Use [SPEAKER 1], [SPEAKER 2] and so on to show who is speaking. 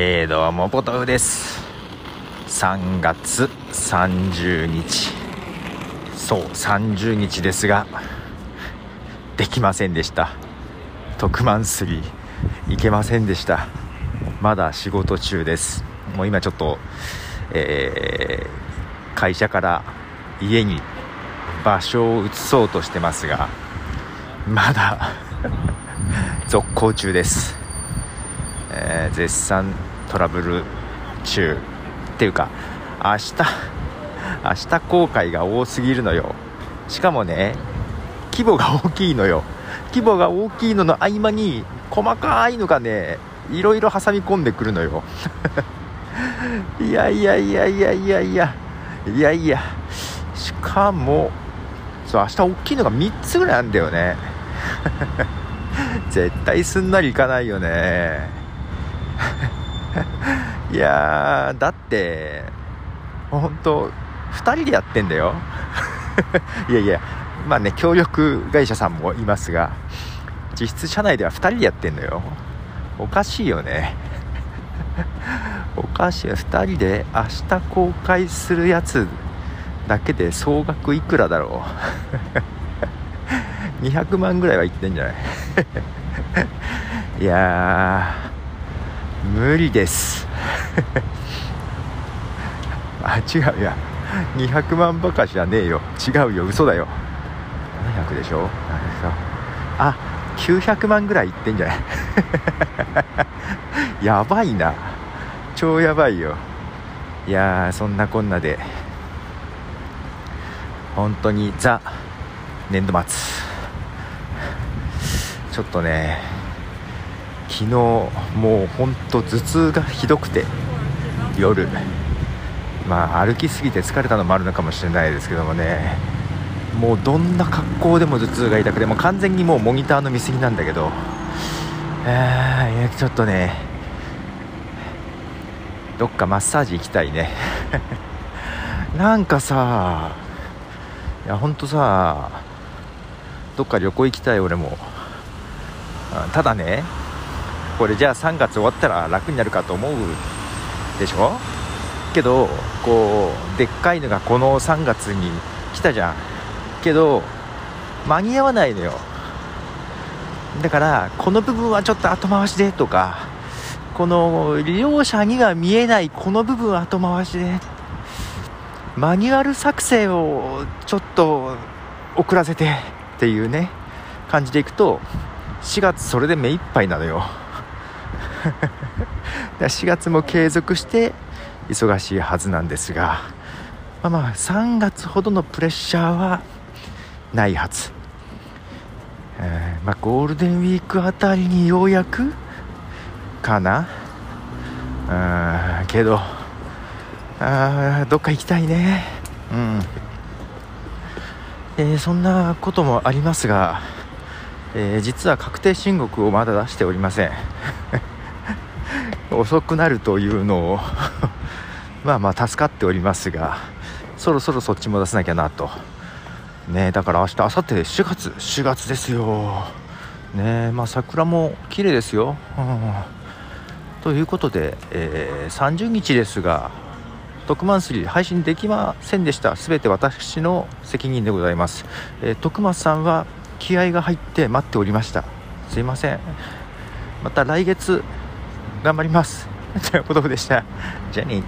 [SPEAKER 1] えー、どうもポトフです。3月30日。そう30日ですができませんでした。特マン3いけませんでした。まだ仕事中です。もう今ちょっと、えー、会社から家に場所を移そうとしてますがまだ続行中です。絶賛トラブル中っていうか明日 明日公開が多すぎるのよ。しかもね規模が大きいのよ。規模が大きいのの合間に細かいのがねいろいろ挟み込んでくるのよ。いやいやいやいやいやいや。いやいや。しかもそう明日大きいのが3つぐらいあるんだよね。絶対すんなりいかないよね。いやだって本当2人でやってんだよ。いやいやまあね協力会社さんもいますが実質社内では2人でやってんのよ。おかしいよね。おかしい2人で明日公開するやつだけで総額いくらだろう。200万ぐらいはいってんじゃない？いや無理です。あ違うや200万ばかじゃねえよ。違うよ嘘だよ。700でしょ？あ900万ぐらいいってんじゃない？やばいな。超やばいよ。いやそんなこんなで。本当にザ年度末。ちょっとね昨日もう本当頭痛がひどくて夜。まあ歩きすぎて疲れたのもあるのかもしれないですけどもね。もうどんな格好でも頭痛が痛くてもう完全にもうモニターの見過ぎなんだけど。えー、ちょっとね。どっかマッサージ行きたいね。なんかさいやほんとさどっか旅行行きたい俺も。ただねこれじゃあ3月終わったら楽になるかと思うでしょ？けどこうでっかいのがこの3月に来たじゃん。けど間に合わないのよ。だからこの部分はちょっと後回しでとかこの利用者には見えないこの部分は後回しでマニュアル作成をちょっと遅らせてっていうね感じでいくと4月それで目いっぱいなのよ。4月も継続して忙しいはずなんですが、まあ、まあ3月ほどのプレッシャーはないはず、えー、まあ、ゴールデンウィークあたりにようやくかな？うんけどあどっか行きたいね。うん。えー、そんなこともありますが、えー、実は確定申告をまだ出しておりません。遅くなるというのを まあまあ助かっておりますがそろそろそっちも出さなきゃなと。ねだから明日明後日4月4月ですよ。ねまあ桜も綺麗ですよ、うん、ということで、えー、30日ですが特マン3配信できませんでした。全て私の責任でございます、えー、徳松さんは気合が入って待っておりました。すいません。また来月頑張ります。ということでした。じゃあね